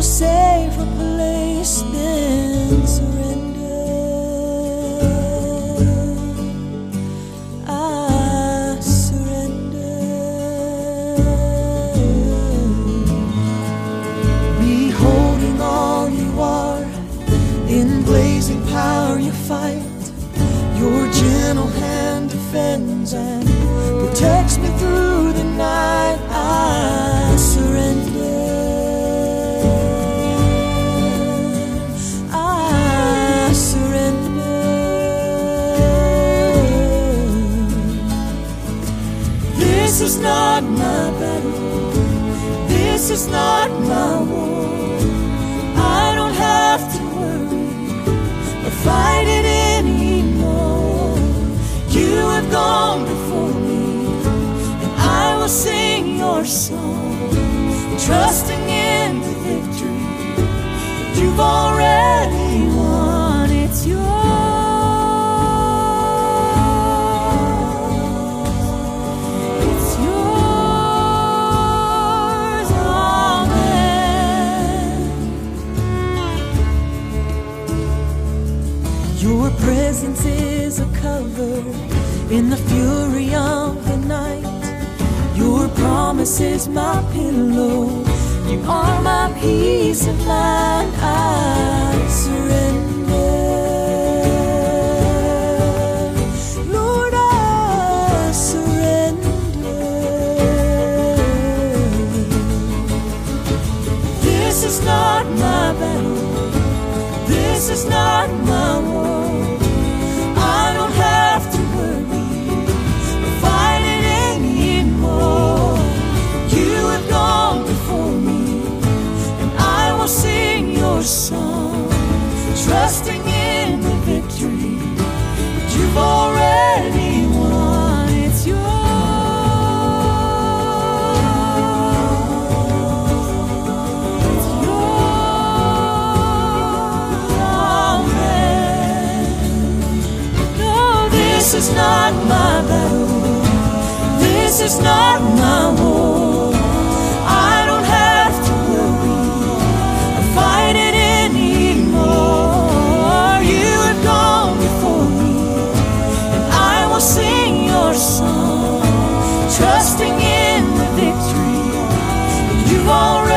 no safer place than surrender. I surrender. Beholding all you are, in blazing power you fight. Your gentle hand defends and protects me through the night. This is not my battle. This is not my war. I don't have to worry or fight it anymore. You have gone before me, and I will sing your song, trusting presence is a cover in the fury of the night. Your promise is my pillow. You are my peace of mind. I surrender. Lord, I surrender. This is not my battle. This is not my is not my battle. This is not my war. I don't have to worry or fight it anymore. You have gone before me, and I will sing your song, trusting in the victory you've already.